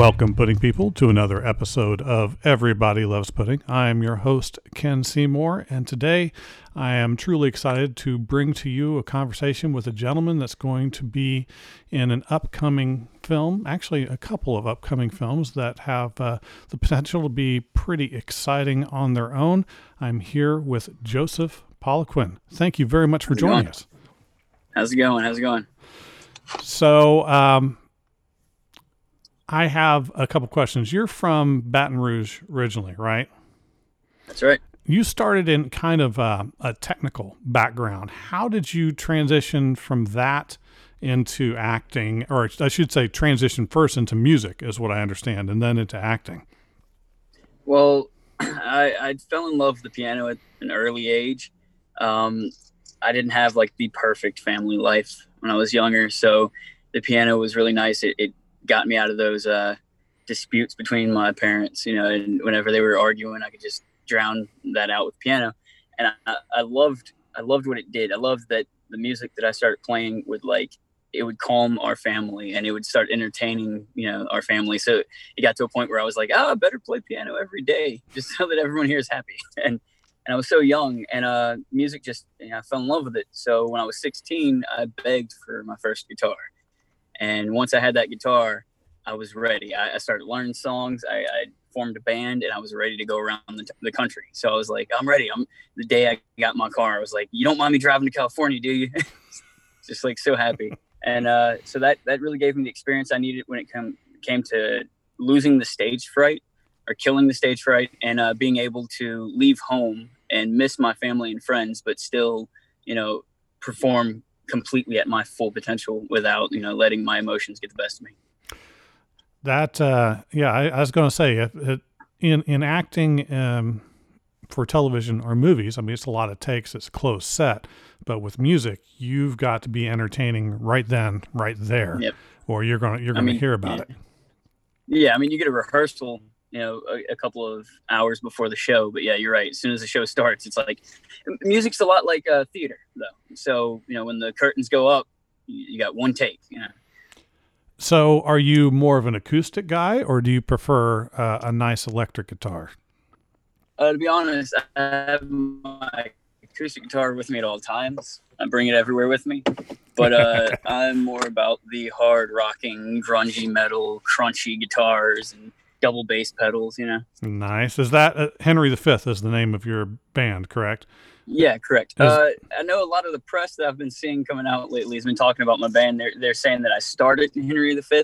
Welcome, pudding people, to another episode of Everybody Loves Pudding. I am your host, Ken Seymour, and today I am truly excited to bring to you a conversation with a gentleman that's going to be in an upcoming film, actually, a couple of upcoming films that have uh, the potential to be pretty exciting on their own. I'm here with Joseph Poliquin. Thank you very much for How's joining us. How's it going? How's it going? So, um, I have a couple questions. You're from Baton Rouge originally, right? That's right. You started in kind of a, a technical background. How did you transition from that into acting, or I should say, transition first into music, is what I understand, and then into acting? Well, I, I fell in love with the piano at an early age. Um, I didn't have like the perfect family life when I was younger, so the piano was really nice. It, it got me out of those uh, disputes between my parents. You know, and whenever they were arguing, I could just drown that out with piano. And I, I loved I loved what it did. I loved that the music that I started playing would like it would calm our family and it would start entertaining you know our family so it got to a point where i was like oh i better play piano every day just so that everyone here is happy and and i was so young and uh music just you know, i fell in love with it so when i was 16 i begged for my first guitar and once I had that guitar, I was ready. I, I started learning songs. I, I, formed a band and I was ready to go around the, the, country. So I was like, I'm ready. I'm the day I got my car. I was like, you don't mind me driving to California, do you? Just like so happy. And uh, so that that really gave me the experience I needed when it come, came to losing the stage fright or killing the stage fright and uh, being able to leave home and miss my family and friends, but still, you know, perform completely at my full potential without you know letting my emotions get the best of me that uh yeah i, I was going to say if, it, in in acting um for television or movies i mean it's a lot of takes it's a closed set but with music you've got to be entertaining right then right there yep. or you're gonna you're gonna hear about yeah. it yeah i mean you get a rehearsal you know a, a, couple of hours before the show but yeah you're right. As soon as the show starts it's like music's a lot like uh, theater though. So you know when the curtains go up you, you got one take you know. So are you more of an acoustic guy or do you prefer uh, a nice electric guitar? Uh, to be honest i have my acoustic guitar with me at all times. I bring it everywhere with me. But uh, i'm more about the hard rocking grungy metal crunchy guitars and double bass pedals, you know. Nice. Is that uh, Henry V is the name of your band, correct? Yeah, correct. Is, uh, I know a lot of the press that I've been seeing coming out lately has been talking about my band. They're they're saying that I started in Henry V,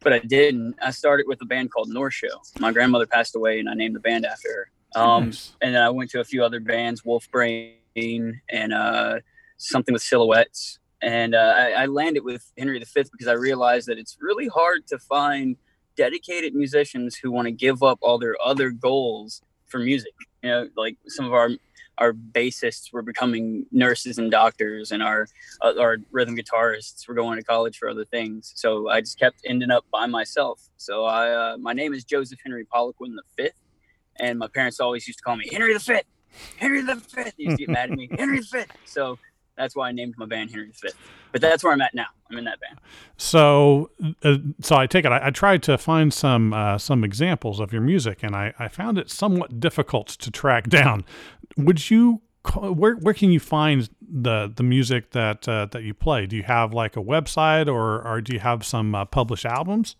but I didn't. I started with a band called North Show. My grandmother passed away, and I named the band after her. Um, nice. And then I went to a few other bands, Wolf Brain and uh, something with Silhouettes. And uh, I, I landed with Henry V because I realized that it's really hard to find dedicated musicians who want to give up all their other goals for music. You know, like some of our our bassists were becoming nurses and doctors, and our uh, our rhythm guitarists were going to college for other things. So I just kept ending up by myself. So I uh, my name is Joseph Henry Poliquin the fifth, and my parents always used to call me Henry the fifth. Henry the fifth. They used to get mad at me. Henry the fifth. So that's why I named my band Henry V. But that's where I'm at now. I'm in that band. So, uh, so I take it. I, I, tried to find some uh, some examples of your music, and I, I found it somewhat difficult to track down. Would you? Where where can you find the the music that uh, that you play? Do you have like a website, or or do you have some uh, published albums?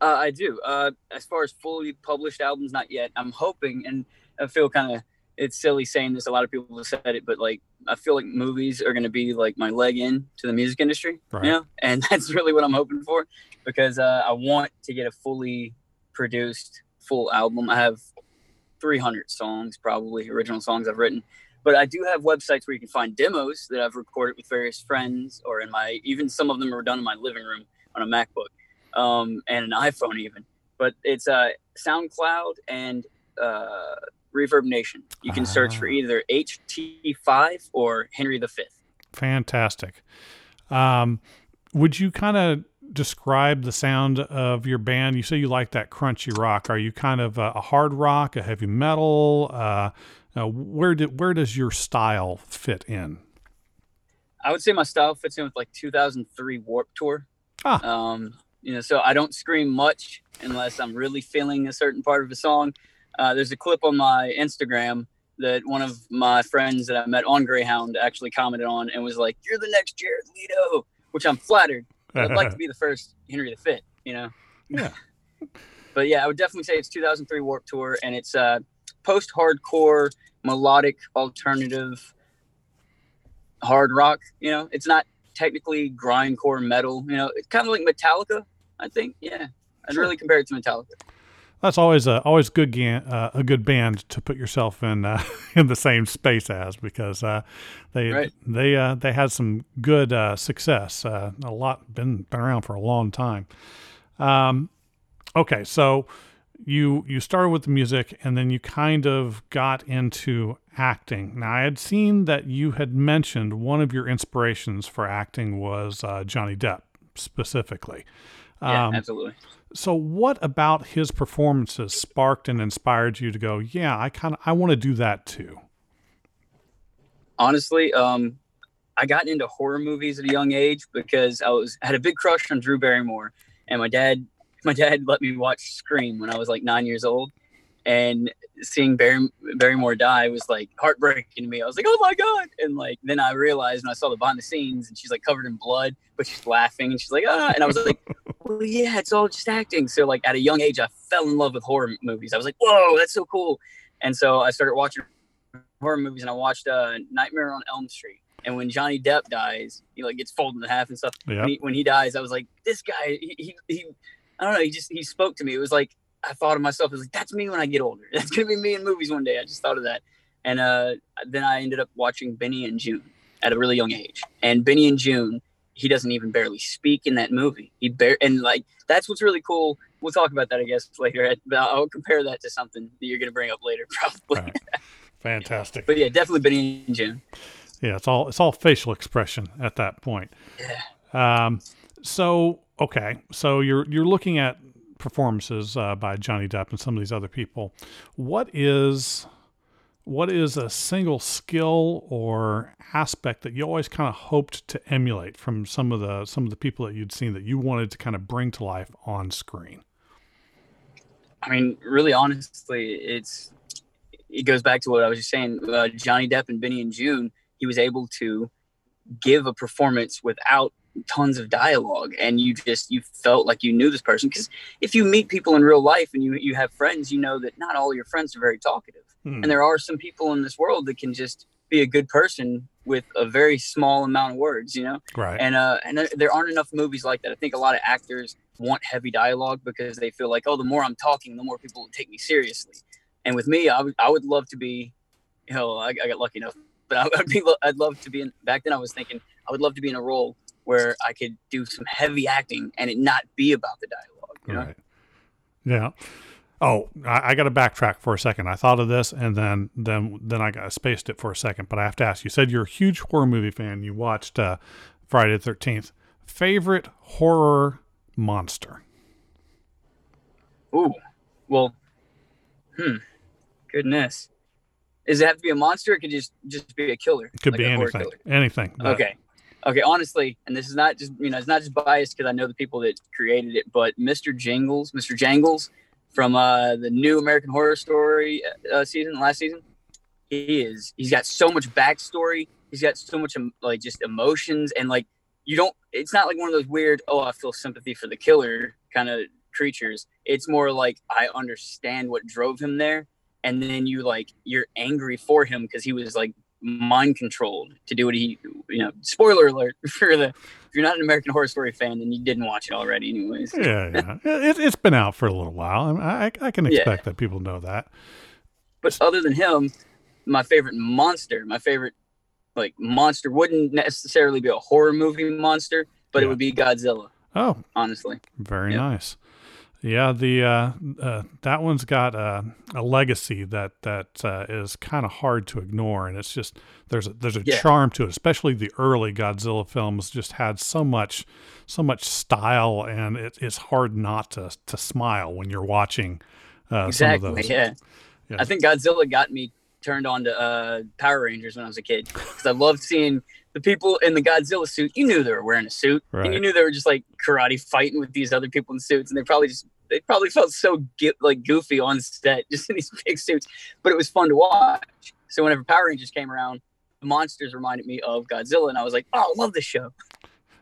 Uh, I do. Uh, as far as fully published albums, not yet. I'm hoping, and I feel kind of it's silly saying this. A lot of people have said it, but like I feel like movies are going to be like my leg in to the music industry, right. you know, and that's really what I'm hoping for because uh, I want to get a fully produced full album. I have 300 songs, probably original songs I've written, but I do have websites where you can find demos that I've recorded with various friends, or in my even some of them are done in my living room on a MacBook um, and an iPhone even. But it's uh, SoundCloud and uh, ReverbNation. You can search for ah. either HT5 or Henry V. Fantastic. Um, would you kind of describe the sound of your band? You say you like that crunchy rock. Are you kind of a, a hard rock, a heavy metal? Uh, uh, where did where does your style fit in? I would say my style fits in with like 2003 Warped Tour. Ah. Um, you know, so I don't scream much unless I'm really feeling a certain part of a song. Uh, there's a clip on my Instagram that one of my friends that I met on Greyhound actually commented on and was like, "You're the next Jared Leto," which I'm flattered. I'd like to be the first Henry the Fit, you know. Yeah. but yeah, I would definitely say it's 2003 Warped Tour, and it's uh, post-hardcore, melodic, alternative, hard rock. You know, it's not technically grindcore metal. You know, it's kind of like Metallica. I think. Yeah, I'd Sure. really compare it to Metallica. That's always a always good ga- uh, a good band to put yourself in uh, in the same space as because uh, they Right. they uh, they had some good uh, success. Uh, a lot been been around for a long time. Um, okay, so you you started with the music and then you kind of got into acting. Now I had seen that you had mentioned one of your inspirations for acting was uh, Johnny Depp specifically. Yeah, Um, absolutely. So what about his performances sparked and inspired you to go, yeah, I kind of I want to do that too. honestly um i got into horror movies at a young age because i was had a big crush on drew barrymore and my dad my dad let me watch scream when i was like nine years old and seeing Barry, barrymore die was like heartbreaking to me i was like oh my god and like then i realized when i saw the behind the scenes and she's like covered in blood but she's laughing and she's like ah and i was like well yeah it's all just acting so like at a young age i fell in love with horror movies i was like whoa that's so cool and so i started watching horror movies and I watched uh, Nightmare on Elm Street. And when Johnny Depp dies, he like gets folded in half and stuff. Yeah. When, he, when he dies, I was like, this guy, he, he, he, I don't know, he just he spoke to me. It was like I thought of myself as like that's me when I get older. That's gonna be me in movies one day. I just thought of that, and uh, then I ended up watching Benny and Joon at a really young age. And Benny and Joon, he doesn't even barely speak in that movie. He bare and like that's what's really cool. We'll talk about that, I guess, later. But I'll compare that to something that you're gonna bring up later, probably. Right. Fantastic. But yeah, definitely Benny and Joon. Yeah, it's all it's all facial expression at that point. Yeah. Um, so okay, so you're you're looking at performances uh, by Johnny Depp and some of these other people. What is what is a single skill or aspect that you always kind of hoped to emulate from some of the some of the people that you'd seen that you wanted to kind of bring to life on screen? I mean, really, honestly, it's it goes back to what I was just saying. Uh, Johnny Depp and Benny and Joon, he was able to give a performance without tons of dialogue, and you just you felt like you knew this person. Because if you meet people in real life and you you have friends, you know that not all your friends are very talkative, Hmm. and there are some people in this world that can just be a good person with a very small amount of words. You know Right. and uh and there- there aren't enough movies like that i think a lot of actors want heavy dialogue because they feel like oh the more i'm talking the more people will take me seriously and with me i would i would love to be you know i, I got lucky enough but I, would be i'd love to be in back then i was thinking i would love to be in a role where i could do some heavy acting and it not be about the dialogue you know? Right. Yeah. Oh, I, I got to backtrack for a second. I thought of this, and then then then I got spaced it for a second. But I have to ask. You said you're a huge horror movie fan. You watched uh, Friday the Thirteenth. Favorite horror monster? Ooh, well, hmm, goodness. Does it have to be a monster? Or it could just just be a killer. It could like be anything. Anything. that- Okay. Okay, honestly, and this is not just you know it's not just biased because I know the people that created it, but Mr. Jingles, Mr. Jangles from uh, the new American Horror Story uh, season, last season, he is he's got so much backstory. He's got so much um, like just emotions and like you don't. It's not like one of those weird oh I feel sympathy for the killer kind of creatures. It's more like I understand what drove him there, and then you like you're angry for him because he was like mind controlled to do what he you know spoiler alert for the if you're not an american horror story fan then you didn't watch it already anyways Yeah, yeah. It, it's been out for a little while. I, I, I can Yeah. expect that people know that. but other than him my favorite monster my favorite like monster wouldn't necessarily be a horror movie monster but Yeah. it would be godzilla Oh, honestly Very nice. Yeah, the uh, uh, that one's got uh, a legacy that that uh, is kind of hard to ignore, and it's just there's a, there's a Yeah. charm to it. Especially the early Godzilla films just had so much so much style, and it, it's hard not to to smile when you're watching uh, some of exactly those. yeah Yeah. i think godzilla got me turned on to uh, Power Rangers when I was a kid because I loved seeing the people in the Godzilla suit. You knew they were wearing a suit, right. and you knew they were just like karate fighting with these other people in suits, and they probably just they probably felt so like goofy on set, just in these big suits. But it was fun to watch. So whenever Power Rangers came around, the monsters reminded me of Godzilla, and I was like, oh, I love this show.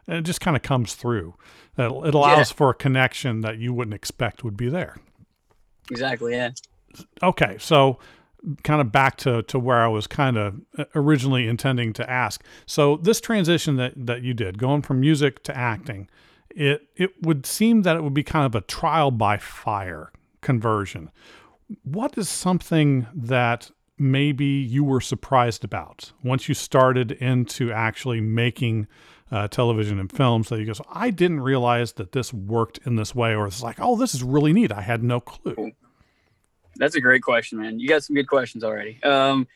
And it just kind of comes through. It, it allows yeah. for a connection that you wouldn't expect would be there. Exactly. Yeah. Okay, so kind of back to, to where I was kind of uh, originally intending to ask. So this transition that, that you did, going from music to acting, it it would seem that it would be kind of a trial by fire conversion. What is something that maybe you were surprised about once you started into actually making uh, television and films that you go, I didn't realize that this worked in this way, or it's like, oh, this is really neat. I had no clue. That's a great question, man. You got some good questions already. Um,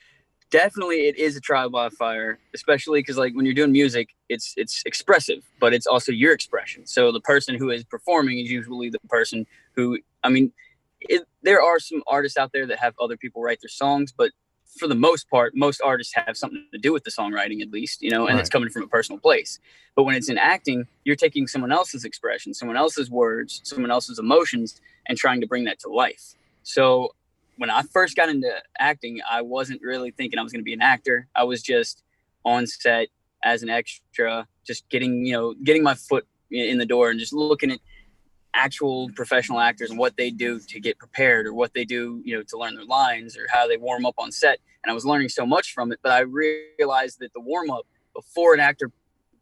definitely, it is a trial by fire, especially because like when you're doing music, it's it's expressive, but it's also your expression. So the person who is performing is usually the person who, I mean, it, there are some artists out there that have other people write their songs, but for the most part, most artists have something to do with the songwriting, at least, you know, and right. it's coming from a personal place. But when it's in acting, you're taking someone else's expression, someone else's words, someone else's emotions, and trying to bring that to life. So when I first got into acting, I wasn't really thinking I was going to be an actor. I was just on set as an extra, just getting, you know, getting my foot in the door and just looking at actual professional actors and what they do to get prepared or what they do, you know, to learn their lines or how they warm up on set. And I was learning so much from it, but I realized that the warm up before an actor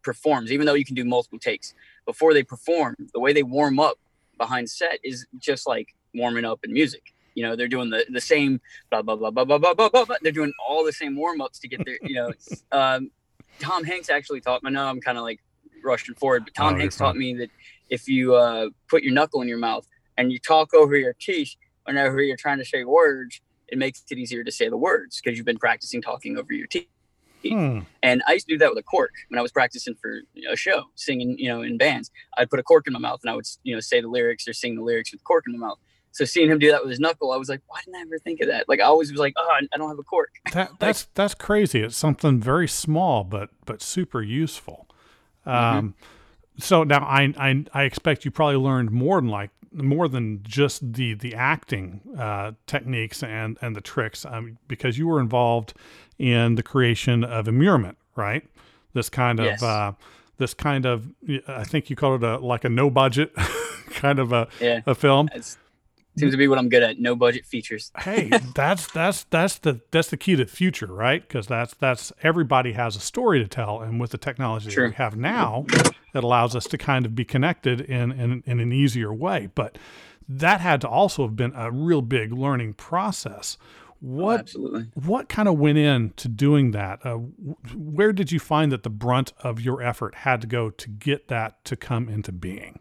performs, even though you can do multiple takes, before they perform, the way they warm up behind set is just like warming up in music. You know, they're doing the, the same blah blah blah blah blah blah blah blah. blah. They're doing all the same warm ups to get their. You know, um, Tom Hanks actually taught. Me, I know I'm kind of like rushing forward, but Tom oh, Hanks taught me that if you uh, put your knuckle in your mouth and you talk over your teeth whenever you're trying to say words, it makes it easier to say the words because you've been practicing talking over your teeth. Hmm. And I used to do that with a cork when I was practicing for a show, singing, you know, in bands. I'd put a cork in my mouth and I would, you know, say the lyrics or sing the lyrics with cork in my mouth. So seeing him do that with his knuckle, I was like, why didn't I ever think of that? Like I always was like, oh, I don't have a cork. That, like, that's that's crazy. It's something very small, but but super useful. Mm-hmm. Um, so now I, I I expect you probably learned more than like more than just the the acting uh, techniques and and the tricks um, because you were involved in the creation of Immurement, right? This kind of yes. uh, this kind of I think you called it a like a no budget kind of a yeah. a film. It's, seems to be what I'm good at. No budget features. hey, that's that's that's the that's the key to the future, right? Because that's that's everybody has a story to tell, and with the technology sure. that we have now, it allows us to kind of be connected in in, in an easier way. But that had to also have been a real big learning process. What oh, absolutely. What kind of went into doing that? Uh, where did you find that the brunt of your effort had to go to get that to come into being?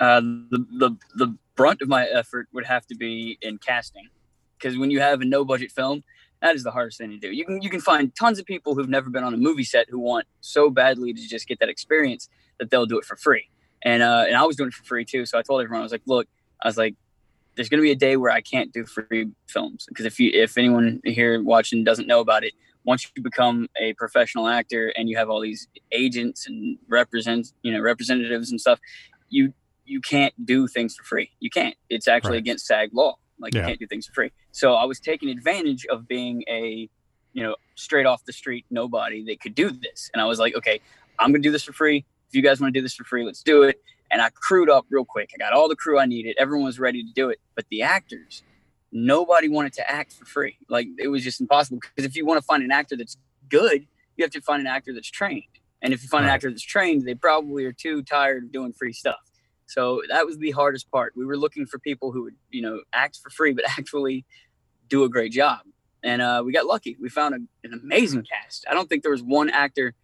Uh, the the the brunt of my effort would have to be in casting, because when you have a no budget film, that is the hardest thing to do. You can you can find tons of people who've never been on a movie set who want so badly to just get that experience that they'll do it for free. And uh, and I was doing it for free too. So I told everyone I was like, look, I was like, there's going to be a day where I can't do free films because if you if anyone here watching doesn't know about it, once you become a professional actor and you have all these agents and represent you know representatives and stuff, you you can't do things for free. You can't. It's actually right. against SAG law. Like yeah. you can't do things for free. So I was taking advantage of being a, you know, straight off the street nobody that could do this. And I was like, okay, I'm gonna do this for free. If you guys want to do this for free, let's do it. And I crewed up real quick. I got all the crew I needed. Everyone was ready to do it. But the actors, nobody wanted to act for free. Like it was just impossible. Because if you want to find an actor that's good, you have to find an actor that's trained. And if you find right. an actor that's trained, they probably are too tired of doing free stuff. So that was the hardest part. We were looking for people who would, you know, act for free, but actually do a great job. And uh, we got lucky. We found a, an amazing cast. I don't think there was one actor.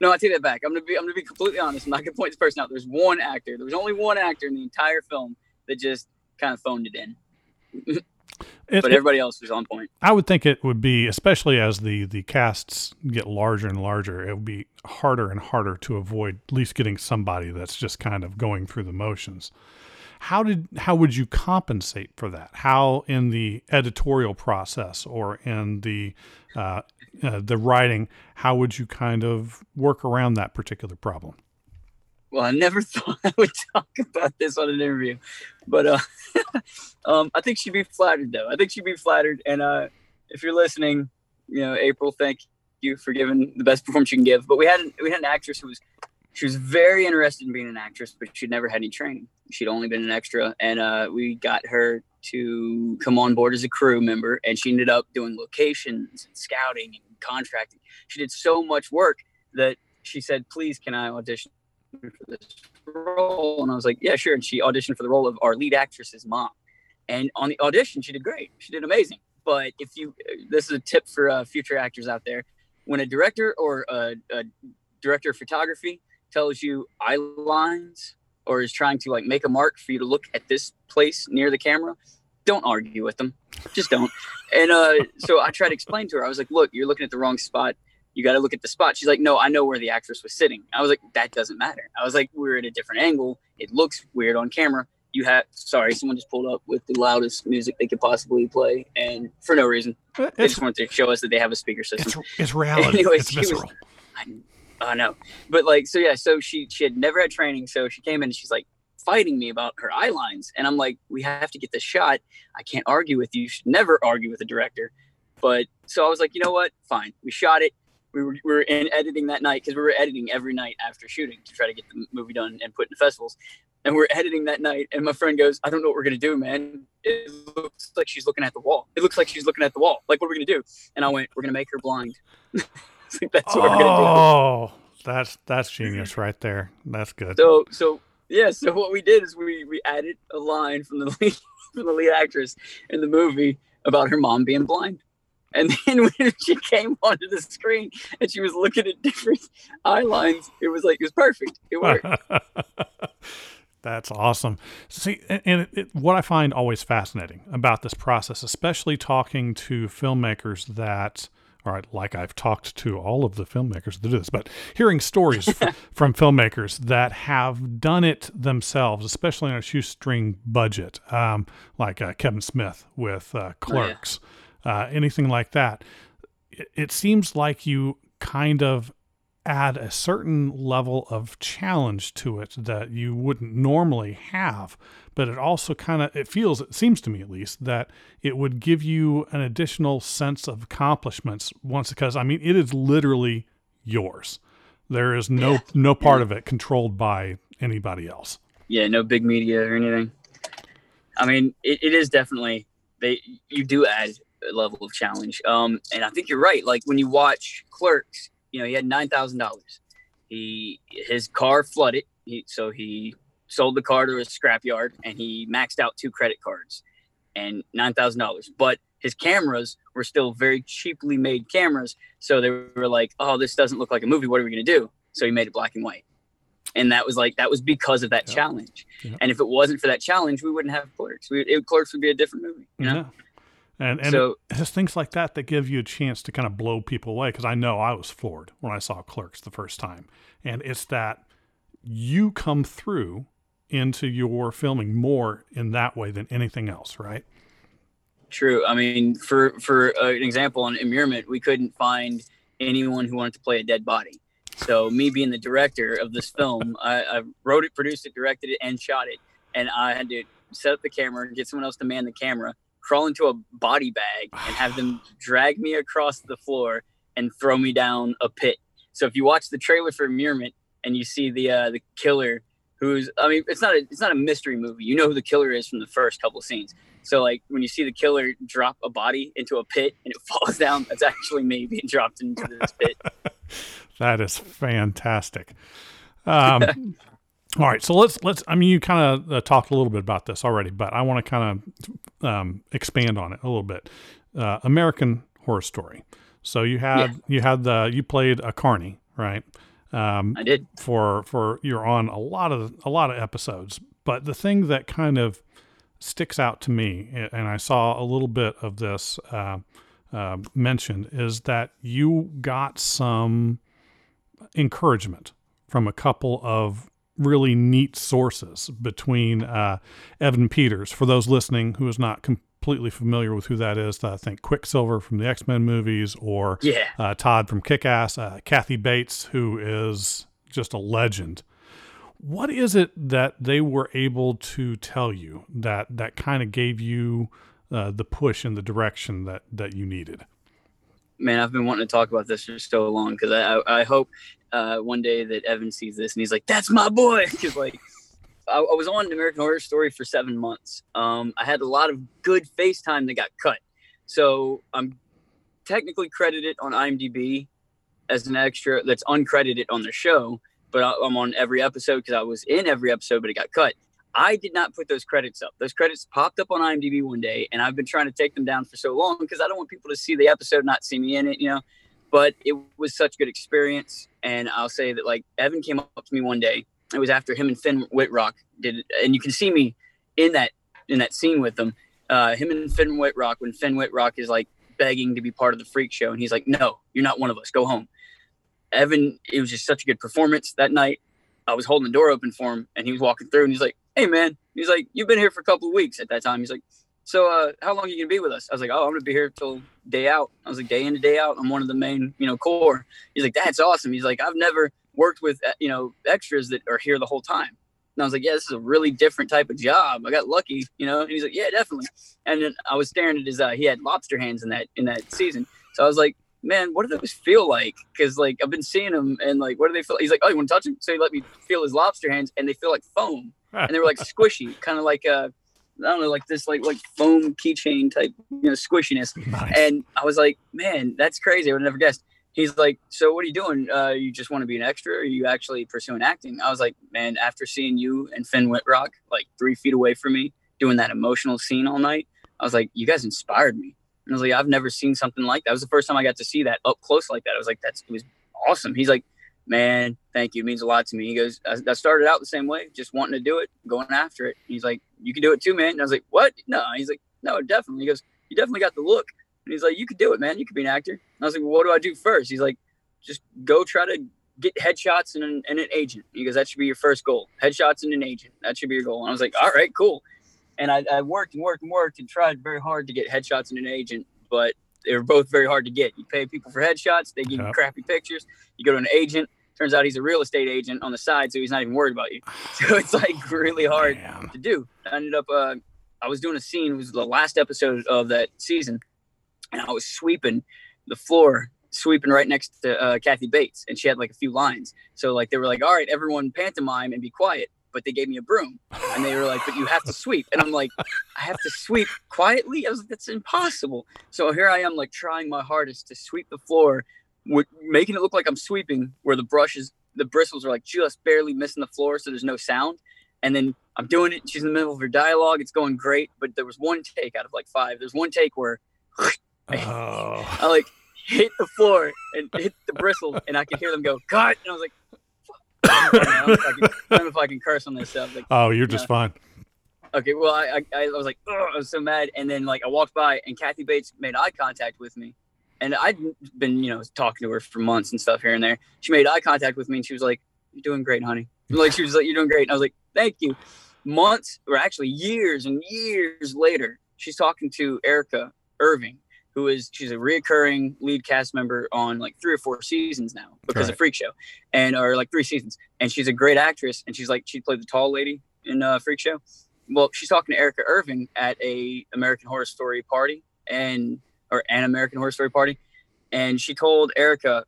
No, I take that back. I'm gonna be I'm gonna be completely honest. I'm not gonna point this person out. There's one actor. There was only one actor in the entire film that just kind of phoned it in. It, but everybody else was on point. I would think it would be, especially as the the casts get larger and larger, it would be harder and harder to avoid at least getting somebody that's just kind of going through the motions. how did how would you compensate for that? How in the editorial process or in the uh, uh, the writing, how would you kind of work around that particular problem? Well, I never thought I would talk about this on an interview, but uh, um, I think she'd be flattered though. I think she'd be flattered, and uh, if you're listening, you know, April, thank you for giving the best performance you can give. But we had we had an actress who was she was very interested in being an actress, but she'd never had any training. She'd only been an extra, and uh, we got her to come on board as a crew member, and she ended up doing locations and scouting and contracting. She did so much work that she said, "Please, can I audition for this role?" And I was like, "Yeah, sure." And she auditioned for the role of our lead actress's mom. And on the audition, she did great. She did amazing. But if you, this is a tip for uh, future actors out there: when a director or a, a director of photography tells you eye lines or is trying to like make a mark for you to look at this place near the camera, don't argue with them. Just don't. And uh, so I tried to explain to her. I was like, "Look, you're looking at the wrong spot. You got to look at the spot." She's like, "No, I know where the actress was sitting." I was like, "That doesn't matter." I was like, "We're at a different angle. It looks weird on camera. You have sorry, someone just pulled up with the loudest music they could possibly play, and for no reason. Uh, it's, they just wanted to show us that they have a speaker system. It's, it's reality. Anyways, it's visceral. Was, I, I know, but like, so yeah, so she she had never had training, so she came in and she's like fighting me about her eye lines, and I'm like, we have to get this shot. I can't argue with you. You should never argue with a director. But so I was like, you know what? Fine. We shot it. We were, we were in editing that night because we were editing every night after shooting to try to get the movie done and put in festivals. And we're editing that night, and my friend goes, "I don't know what we're gonna do, man. It looks like she's looking at the wall. It looks like she's looking at the wall. Like, what are we gonna do?" And I went, "We're gonna make her blind." like, that's what oh, we're gonna do. Oh, that's that's mm-hmm. genius right there. That's good. So so yeah. So what we did is we we added a line from the lead from the lead actress in the movie about her mom being blind. And then when she came onto the screen and she was looking at different eye lines, it was like it was perfect. It worked. That's awesome. See, and it, it, what I find always fascinating about this process, especially talking to filmmakers that all right, like I've talked to all of the filmmakers that do this, but hearing stories f- from filmmakers that have done it themselves, especially on a shoestring budget, um, like uh, Kevin Smith with uh, Clerks, oh, yeah. Uh, anything like that, it, seems like you kind of add a certain level of challenge to it that you wouldn't normally have. But it also kind of it feels it seems to me at least that it would give you an additional sense of accomplishments once because i mean it is literally yours. There is no yeah. no part of it controlled by anybody else. Yeah no big media or anything. I mean it, it is definitely they you do add level of challenge um and i think you're right like when you watch clerks you know, he had nine thousand dollars. He his car flooded, he, so he sold the car to a scrapyard and he maxed out two credit cards and nine thousand dollars. But his cameras were still very cheaply made cameras, so they were like, "Oh, this doesn't look like a movie. What are we going to do?" So he made it black and white, and that was like that was because of that yeah. challenge. Yeah. And if it wasn't for that challenge, we wouldn't have Clerks. We, it, Clerks would be a different movie. You know? Yeah. And, and so, it's things like that that give you a chance to kind of blow people away. Because I know I was floored when I saw Clerks the first time. And it's that you come through into your filming more in that way than anything else, right? True. I mean, for for uh, an example, on Immurement, we couldn't find anyone who wanted to play a dead body. So me being the director of this film, I, I wrote it, produced it, directed it, and shot it. And I had to set up the camera and get someone else to man the camera crawl into a body bag and have them drag me across the floor and throw me down a pit. So if you watch the trailer for Immurement and you see the uh, the killer, who's I mean it's not a it's not a mystery movie. You know who the killer is from the first couple scenes. So like when you see the killer drop a body into a pit and it falls down, that's actually me being dropped into this pit. that is fantastic. Um, All right, so let's let's. I mean, you kind of uh, talked a little bit about this already, but I want to kind of um, expand on it a little bit. Uh, American Horror Story. So you had yeah. you had the you played a carney, right? Um, I did for for you're on a lot of a lot of episodes, but the thing that kind of sticks out to me, and I saw a little bit of this uh, uh, mentioned, is that you got some encouragement from a couple of really neat sources between uh, Evan Peters. For those listening who is not completely familiar with who that is, I think Quicksilver from the X Men movies, or yeah. uh, Todd from Kick Ass, uh, Kathy Bates, who is just a legend. What is it that they were able to tell you that that kind of gave you uh, the push in the direction that that you needed? Man, I've been wanting to talk about this for so long because I, I hope uh, one day that Evan sees this and he's like, "That's my boy." Because like, I, I, was on American Horror Story for seven months. Um, I had a lot of good FaceTime that got cut, so I'm technically credited on IMDb as an extra that's uncredited on the show but I'm on every episode because I was in every episode, but it got cut. I did not put those credits up. Those credits popped up on IMDb one day, and I've been trying to take them down for so long because I don't want people to see the episode, not see me in it, you know. But it was such a good experience, and I'll say that like Evan came up to me one day. It was after him and Finn Wittrock did and you can see me in that in that scene with them. Uh, him and Finn Wittrock when Finn Wittrock is like begging to be part of the freak show, and he's like, "No, you're not one of us. Go home." Evan, it was just such a good performance that night. I was holding the door open for him and he was walking through and he's like, Hey man, he's like, You've been here for a couple of weeks at that time. He's like, So uh, how long are you gonna be with us? I was like, Oh, I'm gonna be here till day out. I was like, day in to day out. I'm one of the main, you know, core. He's like, That's awesome. He's like, I've never worked with uh, you know, extras that are here the whole time. And I was like, Yeah, this is a really different type of job. I got lucky, you know. And he's like, Yeah, definitely. And then I was staring at his uh, he had lobster hands in that in that season. So I was like, man, what do those feel like? Because like I've been seeing them, and like, what do they feel? He's like, oh, you want to touch him? So he let me feel his lobster hands, and they feel like foam, and they were like squishy, kind of like uh, I don't know, like this like like foam keychain type, you know, squishiness. Nice. And I was like, man, that's crazy. I would have never guessed. He's like, so what are you doing? Uh, you just want to be an extra? Or are you actually pursuing acting? I was like, man, after seeing you and Finn Wittrock like three feet away from me doing that emotional scene all night, I was like, you guys inspired me. And I was like, I've never seen something like that. It was the first time I got to see that up close like that. I was like, that's it was awesome. He's like, man, thank you. It means a lot to me. He goes, I, I started out the same way, just wanting to do it, going after it. He's like, you can do it too, man. And I was like, what? No. He's like, no, definitely. He goes, you definitely got the look. And he's like, you could do it, man. You could be an actor. And I was like, well, what do I do first? He's like, just go try to get headshots and an, and an agent. He goes, that should be your first goal. Headshots and an agent. That should be your goal. And I was like, all right, cool. And I, I worked and worked and worked and tried very hard to get headshots and an agent but they were both very hard to get. You pay people for headshots, they give yep. you crappy pictures. You go to an agent, turns out he's a real estate agent on the side, so he's not even worried about you. So it's like really hard Damn. to do. I ended up, uh, I was doing a scene. It was the last episode of that season, and I was sweeping the floor, sweeping right next to uh, Kathy Bates, and she had like a few lines. So like they were like, "All right, everyone, pantomime and be quiet." but they gave me a broom and they were like, but you have to sweep. And I'm like, I have to sweep quietly. I was like, that's impossible. So here I am, like trying my hardest to sweep the floor, making it look like I'm sweeping where the brushes, the bristles are like just barely missing the floor. So there's no sound. And then I'm doing it. She's in the middle of her dialogue. It's going great. But there was one take out of like five. There's one take where oh. I like hit the floor and hit the bristles and I could hear them go, cut. And I was like, I, don't know if I, can, I don't know if I can curse on this stuff. Like, oh, you're just fine. Okay, well, I, I, I was like, I was so mad, and then like I walked by, and Kathy Bates made eye contact with me, and I'd been, you know, talking to her for months and stuff here and there. She made eye contact with me, and she was like, "You're doing great, honey." like she was like, "You're doing great," and I was like, "Thank you." Months, or actually years and years later, she's talking to Erika Ervin, who is she's a reoccurring lead cast member on like three or four seasons now because right. of Freak Show, and or like three seasons. And she's a great actress, and she's like she played the tall lady in uh, Freak Show. Well, she's talking to Erika Ervin at a American Horror Story party, and or an American Horror Story party, and she told Erika,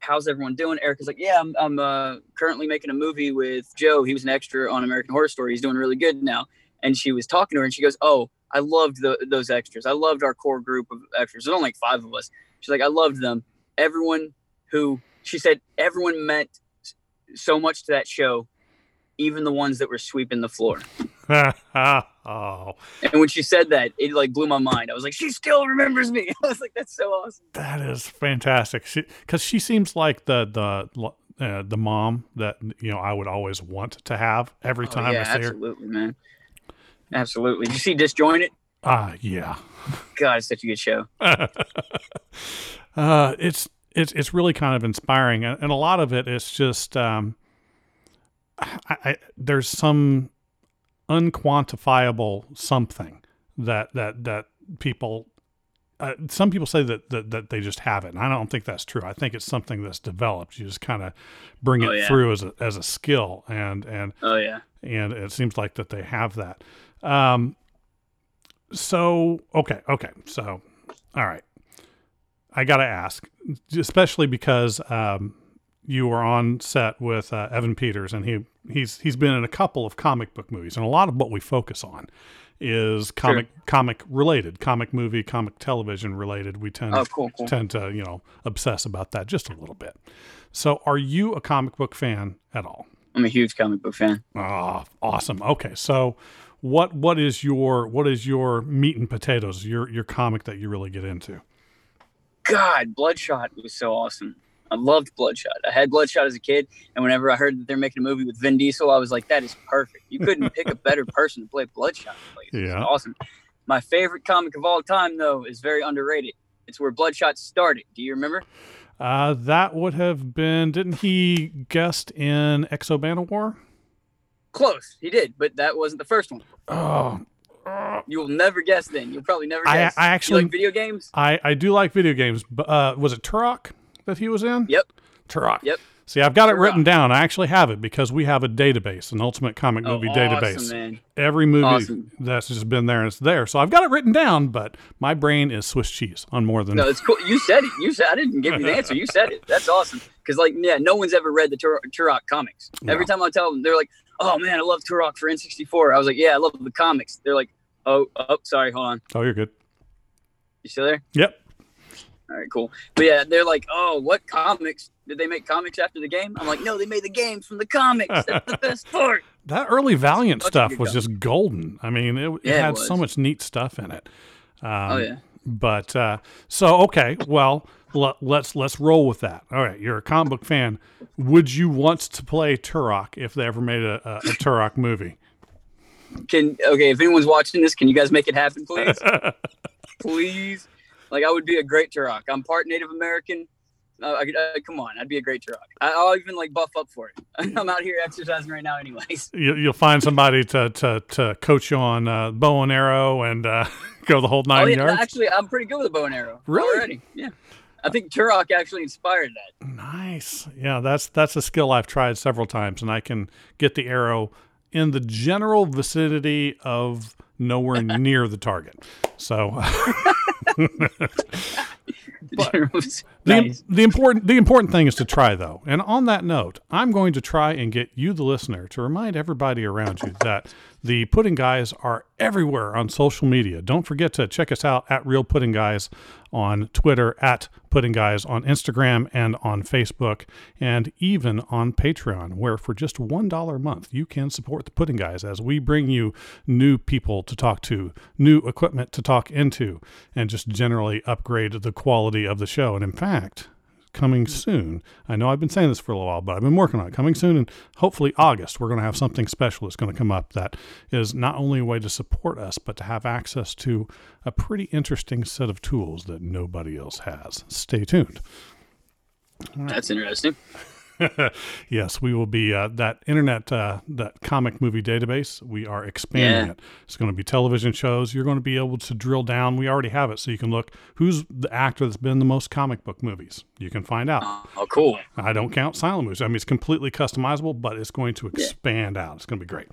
"How's everyone doing?" Erika's like, "Yeah, I'm, I'm uh, currently making a movie with Joe. He was an extra on American Horror Story. He's doing really good now." And she was talking to her, and she goes, "Oh." I loved the, those extras. I loved our core group of extras. There's only like five of us. She's like, I loved them. Everyone who she said everyone meant so much to that show, even the ones that were sweeping the floor. oh. And when she said that, it like blew my mind. I was like, she still remembers me. I was like, that's so awesome. That is fantastic. Because she, she, seems like the the uh, the mom that you know I would always want to have every oh, time yeah, I see absolutely, her. Absolutely, man. Absolutely. Did you see Disjointed? Ah, uh, yeah. God, it's such a good show. uh, it's it's it's really kind of inspiring, and a lot of it is just um, I, I, there's some unquantifiable something that that that people uh, some people say that, that that they just have it and i don't think that's true i think it's something that's developed you just kind of bring Oh, it yeah. through as a, as a skill and and Oh yeah. and it seems like that they have that um so okay okay so all right i gotta ask especially because um you were on set with uh, evan peters and he he's he's been in a couple of comic book movies and a lot of what we focus on is comic comic related comic movie comic television related we tend Oh, cool, cool. tend to you know obsess about that just a little bit so are you a comic book fan at all I'm a huge comic book fan. Ah, awesome. Okay, so what what is your what is your meat and potatoes? Your your comic that you really get into? God, Bloodshot was so awesome. I loved Bloodshot. I had Bloodshot as a kid, and whenever I heard that they're making a movie with Vin Diesel, I was like, "That is perfect. You couldn't pick a better person to play Bloodshot." Like, it's Yeah. awesome. My favorite comic of all time, though, is very underrated. It's where Bloodshot started. Do you remember? Uh, that would have been. Didn't he guest in Exo War? Close. He did, but that wasn't the first one. Oh, You will never guess. Then you'll probably never I- guess. I You actually- like video games. I I do like video games. But uh, was it Turok that he was in? Yep. Turok. Yep. See, I've got it Turok. written down. I actually have it because we have a database, an Ultimate Comic Oh, Movie awesome, database. man. Every movie Awesome. that's just been there, it's there. So I've got it written down, but my brain is Swiss cheese on more than No, it's cool. You said it. You said I didn't give you the answer. You said it. That's awesome. Because like, yeah, no one's ever read the Tur- Turok comics. Every time I tell them, they're like, "Oh man, I love Turok for N64." I was like, "Yeah, I love the comics." They're like, "Oh, oh, sorry, hold on. Oh, you're good. You still there?" Yep. All right, cool. But yeah, they're like, "Oh, what comics? Did they make comics after the game?" I'm like, "No, they made the games from the comics. That's the best part." That early Valiant stuff was just golden. I mean, it, it Yeah, it had so much neat stuff in it. Um, Oh yeah. But uh, so okay, well l- let's let's roll with that. All right, you're a comic book fan. Would you want to play Turok if they ever made a, a, a Turok movie? Can okay, if anyone's watching this, can you guys make it happen, please? please. Like I would be a great Turok. I'm part Native American. Uh, I, uh, come on, I'd be a great Turok. I, I'll even like buff up for it. I'm out here exercising right now, anyways. You, you'll find somebody to, to, to coach you on uh, bow and arrow and uh, go the whole Oh nine yeah, yards. actually, I'm pretty good with a bow and arrow. Really? Already, yeah. I think Turok actually inspired that. Nice. Yeah, that's that's a skill I've tried several times, and I can get the arrow in the general vicinity of nowhere near the target. So but, the, nice. the important the important thing is to try though. And on that note, I'm going to try and get you the listener to remind everybody around you that the Pudding Guys are everywhere on social media. Don't forget to check us out at Real Pudding Guys on Twitter, at Pudding Guys on Instagram and on Facebook, and even on Patreon, where for just $1 a month you can support the Pudding Guys as we bring you new people to talk to, new equipment to talk into, and just generally upgrade the quality of the show. And in fact, coming soon. I know I've been saying this for a little while, but I've been working on it. Coming soon, and hopefully August, we're going to have something special that's going to come up that is not only a way to support us, but to have access to a pretty interesting set of tools that nobody else has. Stay tuned. That's interesting. yes, we will be uh, that internet, uh, that comic movie database. We are expanding Yeah. it. It's going to be television shows. You're going to be able to drill down. We already have it, so you can look who's the actor that's been in the most comic book movies. You can find out. Oh, cool. I don't count silent movies. I mean, it's completely customizable, but it's going to expand out. It's going to be great.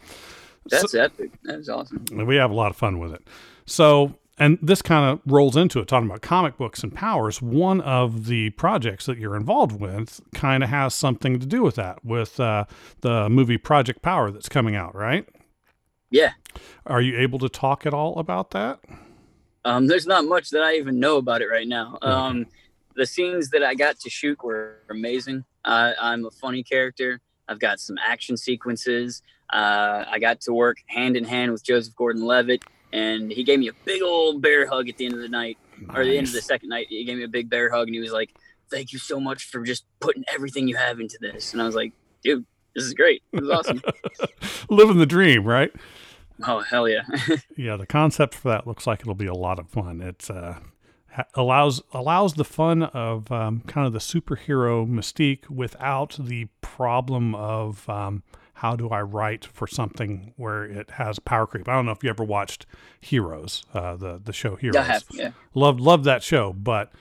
That's epic. That's awesome. We have a lot of fun with it. So, and this kind of rolls into it, talking about comic books and powers. One of the projects that you're involved with kind of has something to do with that, with uh, the movie Project Power that's coming out, right? Yeah. Are you able to talk at all about that? Um, there's not much that I even know about it right now. Um, the scenes that I got to shoot were amazing. Uh, I'm a funny character. I've got some action sequences. Uh, I got to work hand in hand with Joseph Gordon-Levitt, and he gave me a big old bear hug at the end of the night, or the end of the second night. He gave me a big bear hug, and he was like, "Thank you so much for just putting everything you have into this." And I was like, "Dude, this is great. This is awesome." Living the dream, right? oh hell yeah! Yeah, the concept for that looks like it'll be a lot of fun. It's uh, allows allows the fun of um, kind of the superhero mystique without the problem of um, how do I write for something where it has power creep? I don't know if you ever watched Heroes, uh, the the show Heroes. I have, yeah. Loved loved that show, but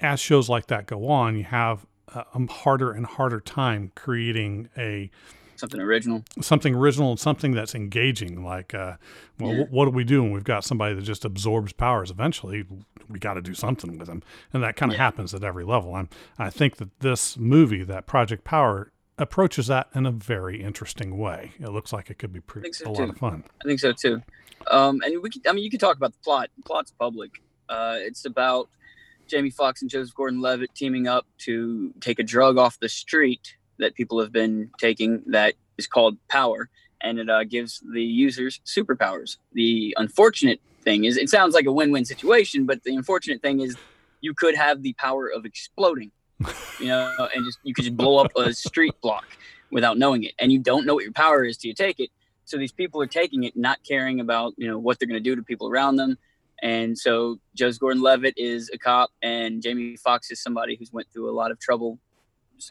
as shows like that go on, you have a harder and harder time creating a something original, something original, and something that's engaging. Like, uh, well, yeah. what do we do when we've got somebody that just absorbs powers? Eventually, we got to do something with them, and that kind of yeah. happens at every level. I'm, I think that this movie, that Project Power, approaches that in a very interesting way. It looks like it could be pretty, so a too. lot of fun. I think so too. Um, and we, could, I mean, you can talk about the plot. The plot's public. Uh, it's about Jamie Foxx and Joseph Gordon-Levitt teaming up to take a drug off the street that people have been taking that is called Power, and it uh, gives the users superpowers. The unfortunate thing is, it sounds like a win-win situation, but the unfortunate thing is, you could have the power of exploding, you know, and just you could just blow up a street block without knowing it, and you don't know what your power is till you take it. So these people are taking it, not caring about you know what they're going to do to people around them and so Joseph Gordon-Levitt is a cop, and Jamie Foxx is somebody who's went through a lot of trouble,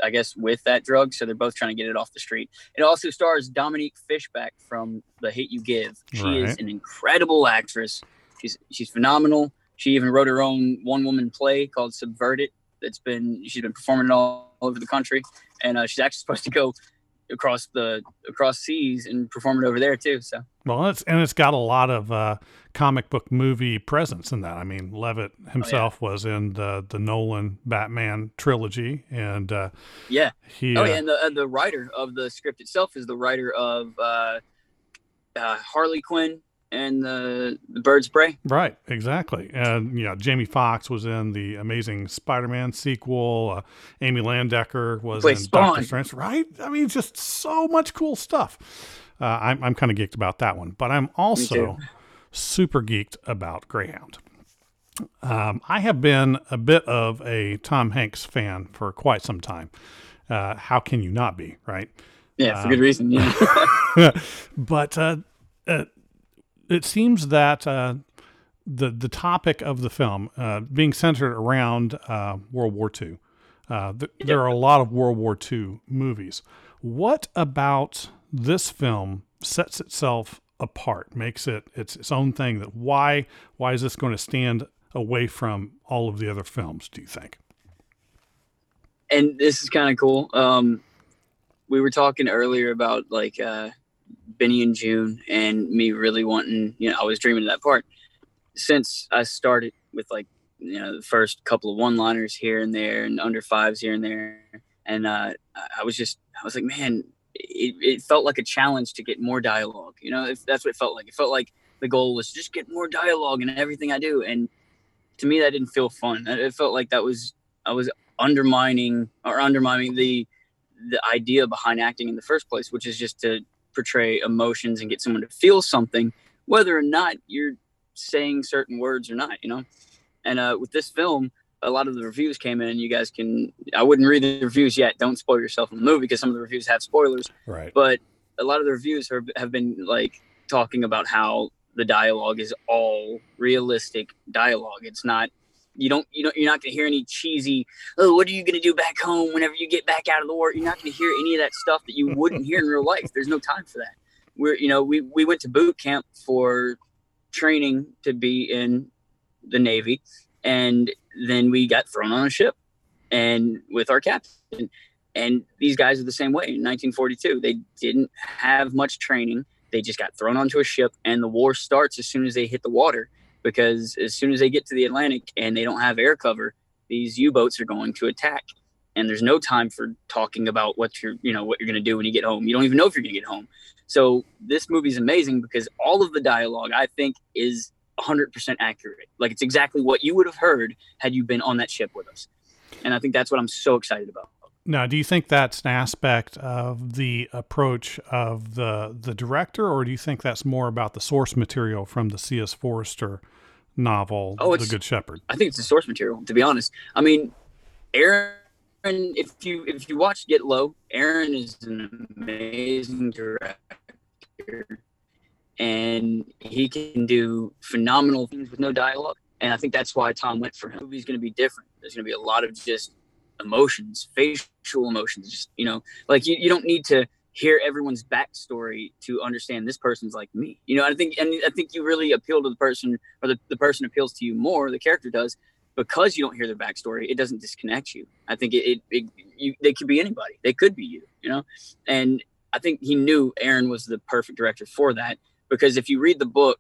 I guess, with that drug. So they're both trying to get it off the street. It also stars Dominique Fishback from The Hate You Give. She right. is an incredible actress. She's she's phenomenal. She even wrote her own one-woman play called Subverted. That's been she's been performing all, all over the country, and uh, she's actually supposed to go across the across seas and perform it over there too. So well, it's and it's got a lot of uh, comic book movie presence in that. I mean, Levitt himself oh, yeah. was in the the Nolan Batman trilogy, and uh, yeah, he. Oh, yeah, uh, and the the writer of the script itself is the writer of uh, uh, Harley Quinn and the, the Birds Prey. Right, exactly. And you know, Jamie Foxx was in the Amazing Spider-Man sequel. Uh, Amy Landecker was in Spawn. Doctor Strange. Right? I mean, just so much cool stuff. Uh, I'm I'm kind of geeked about that one, but I'm also super geeked about Greyhound. Um, I have been a bit of a Tom Hanks fan for quite some time. Uh, how can you not be, right? Yeah, for um, good reason. Yeah. but uh, uh, it seems that uh, the the topic of the film uh, being centered around uh, World War II. Uh, th- there are a lot of World War II movies. What about this film sets itself apart, makes it its its own thing? That why why is this going to stand away from all of the other films? Do you think? And this is kind of cool. Um, we were talking earlier about like uh, Benny and Joon and me really wanting, you know, I was dreaming of that part since I started with like, you know, the first couple of one liners here and there and under fives here and there. And uh, I was just, I was like, man, it, it felt like a challenge to get more dialogue. You know, if that's what it felt like. It felt like the goal was just get more dialogue in everything I do. And to me, that didn't feel fun. It felt like that was, I was undermining or undermining the, the idea behind acting in the first place, which is just to portray emotions and get someone to feel something, whether or not you're saying certain words or not, you know? And uh, with this film, a lot of the reviews came in. You guys can, I wouldn't read the reviews yet. Don't spoil yourself in the movie because some of the reviews have spoilers. Right. But a lot of the reviews are, have been like talking about how the dialogue is all realistic dialogue. It's not you don't you know you're not going to hear any cheesy oh what are you going to do back home whenever you get back out of the war? You're not going to hear any of that stuff that you wouldn't hear in real life. There's no time for that. We're you know we we went to boot camp for training to be in the navy and then we got thrown on a ship and with our captain. And these guys are the same way. In 1942 they didn't have much training. They just got thrown onto a ship and the war starts as soon as they hit the water because as soon as they get to the Atlantic and they don't have air cover, these U-boats are going to attack. And there's no time for talking about what you're, you know, what you're going to do when you get home. You don't even know if you're going to get home. So this movie is amazing because all of the dialogue I think is 100% accurate. Like it's exactly what you would have heard had you been on that ship with us. And I think that's what I'm so excited about. Now, do you think that's an aspect of the approach of the the director, or do you think that's more about the source material from the C.S. Forester novel, oh, The Good Shepherd? I think it's the source material. To be honest, I mean, Aaron. If you if you watch Get Low, Aaron is an amazing director, and he can do phenomenal things with no dialogue. And I think that's why Tom went for him. The movie's going to be different. There's going to be a lot of just emotions, facial emotions. Just you know, like you, you don't need to hear everyone's backstory to understand this person's like me. You know, I think, and I think you really appeal to the person, or the, the person appeals to you more. The character does because you don't hear their backstory. It doesn't disconnect you. I think it, it, it you, they could be anybody. They could be you. You know, and I think he knew Aaron was the perfect director for that because if you read the book,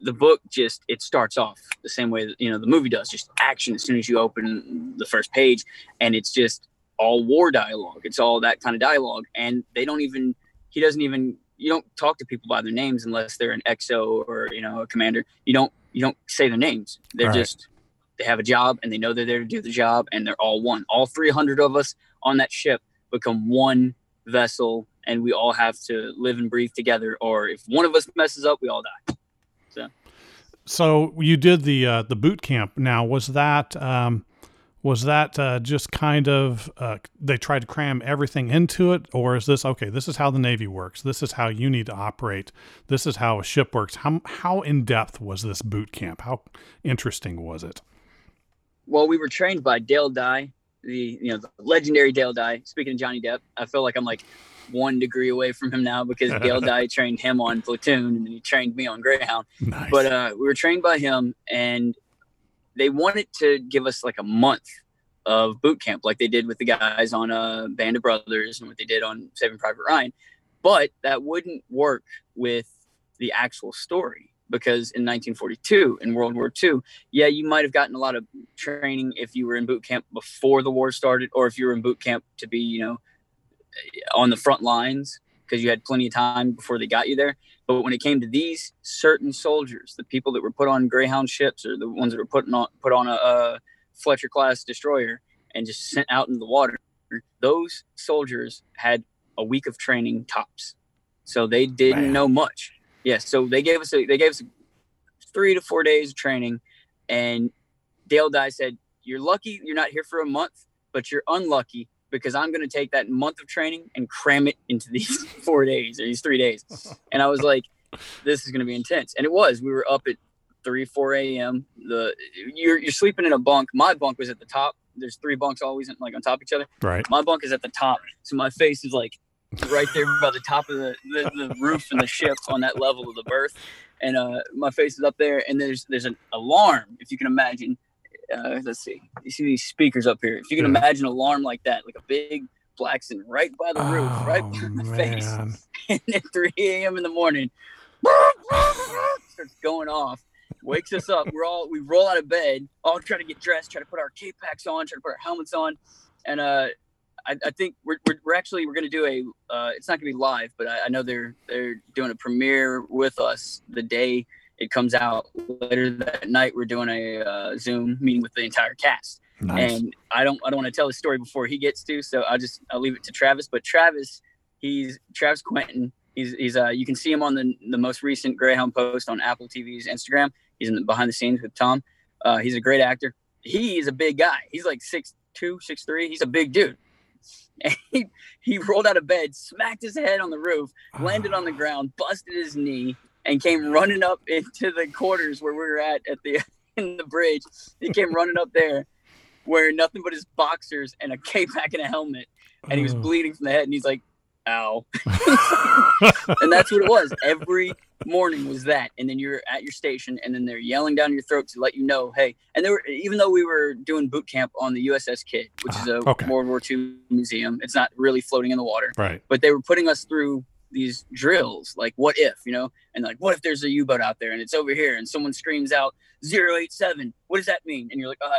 the book just it starts off the same way that you know the movie does, just action as soon as you open the first page, and it's just all war dialogue. It's all that kind of dialogue, and they don't even he doesn't even you don't talk to people by their names unless they're an XO or you know a commander. You don't you don't say their names. They're right. just they have a job and they know they're there to do the job, and they're all one. All 300 of us on that ship become one vessel and we all have to live and breathe together or if one of us messes up we all die so so you did the uh, the boot camp now was that um, was that uh, just kind of uh, they tried to cram everything into it or is this okay this is how the navy works this is how you need to operate this is how a ship works how, how in depth was this boot camp how interesting was it well we were trained by dale dye the you know the legendary Dale Dye. Speaking of Johnny Depp, I feel like I'm like one degree away from him now because Dale Dye trained him on Platoon and he trained me on Greyhound. Nice. But uh, we were trained by him, and they wanted to give us like a month of boot camp, like they did with the guys on uh, Band of Brothers and what they did on Saving Private Ryan. But that wouldn't work with the actual story because in 1942 in world war ii yeah you might have gotten a lot of training if you were in boot camp before the war started or if you were in boot camp to be you know on the front lines because you had plenty of time before they got you there but when it came to these certain soldiers the people that were put on greyhound ships or the ones that were put on put on a, a fletcher class destroyer and just sent out into the water those soldiers had a week of training tops so they didn't Man. know much yeah, so they gave us a, they gave us three to four days of training, and Dale Dye said, "You're lucky you're not here for a month, but you're unlucky because I'm going to take that month of training and cram it into these four days or these three days." And I was like, "This is going to be intense," and it was. We were up at three, four a.m. The you're you're sleeping in a bunk. My bunk was at the top. There's three bunks always like on top of each other. Right. My bunk is at the top, so my face is like right there by the top of the, the, the roof and the ship on that level of the berth. And uh, my face is up there, and there's there's an alarm, if you can imagine. Uh, let's see, you see these speakers up here. If you can imagine an alarm like that, like a big klaxon right by the roof, oh, right by the man. face, and at 3 a.m. in the morning, starts going off wakes us up. We're all we roll out of bed, all try to get dressed, try to put our cape packs on, try to put our helmets on, and uh, I, I think we're, we're, we're, actually we're going to do a. Uh, it's not going to be live, but I, I, know they're they're doing a premiere with us the day it comes out. Later that night, we're doing a uh, Zoom meeting with the entire cast. Nice. And I don't I don't want to tell the story before he gets to, so I'll just I'll leave it to Travis. But Travis, he's Travis Quentin. He's he's uh you can see him on the the most recent Greyhound post on Apple TV's Instagram. He's in the behind the scenes with Tom. Uh, he's a great actor. He is a big guy. He's like six two, six three. He's a big dude and he, he rolled out of bed, smacked his head on the roof, landed on the ground, busted his knee, and came running up into the quarters where we were at at the in the bridge. He came running up there, wearing nothing but his boxers and a cape pack and a helmet, and he was bleeding from the head. And he's like, "Ow!" and that's what it was. Every morning was that, and then you're at your station, and then they're yelling down your throat to let you know, hey. And they were even though we were doing boot camp on the USS Kidd, which is a ah, okay. World War II museum, it's not really floating in the water, right? But they were putting us through these drills, like what if, you know, and like what if there's a U-boat out there and it's over here, and someone screams out 087, what does that mean? And you're like, uh, uh,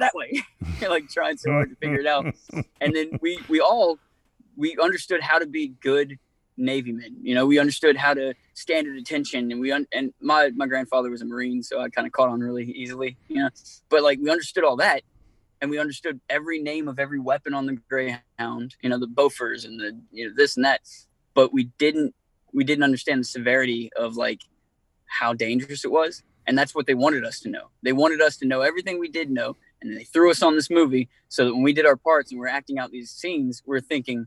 that way, you're like trying so hard to figure it out, and then we we all we understood how to be good Navy men. You know, we understood how to stand at attention, and we un- and my my grandfather was a Marine, so I kind of caught on really easily. You know, but like we understood all that, and we understood every name of every weapon on the Greyhound. You know, the Bofors and the you know this and that, but we didn't we didn't understand the severity of like how dangerous it was, and that's what they wanted us to know. They wanted us to know everything we did know, and they threw us on this movie so that when we did our parts and we're acting out these scenes, we're thinking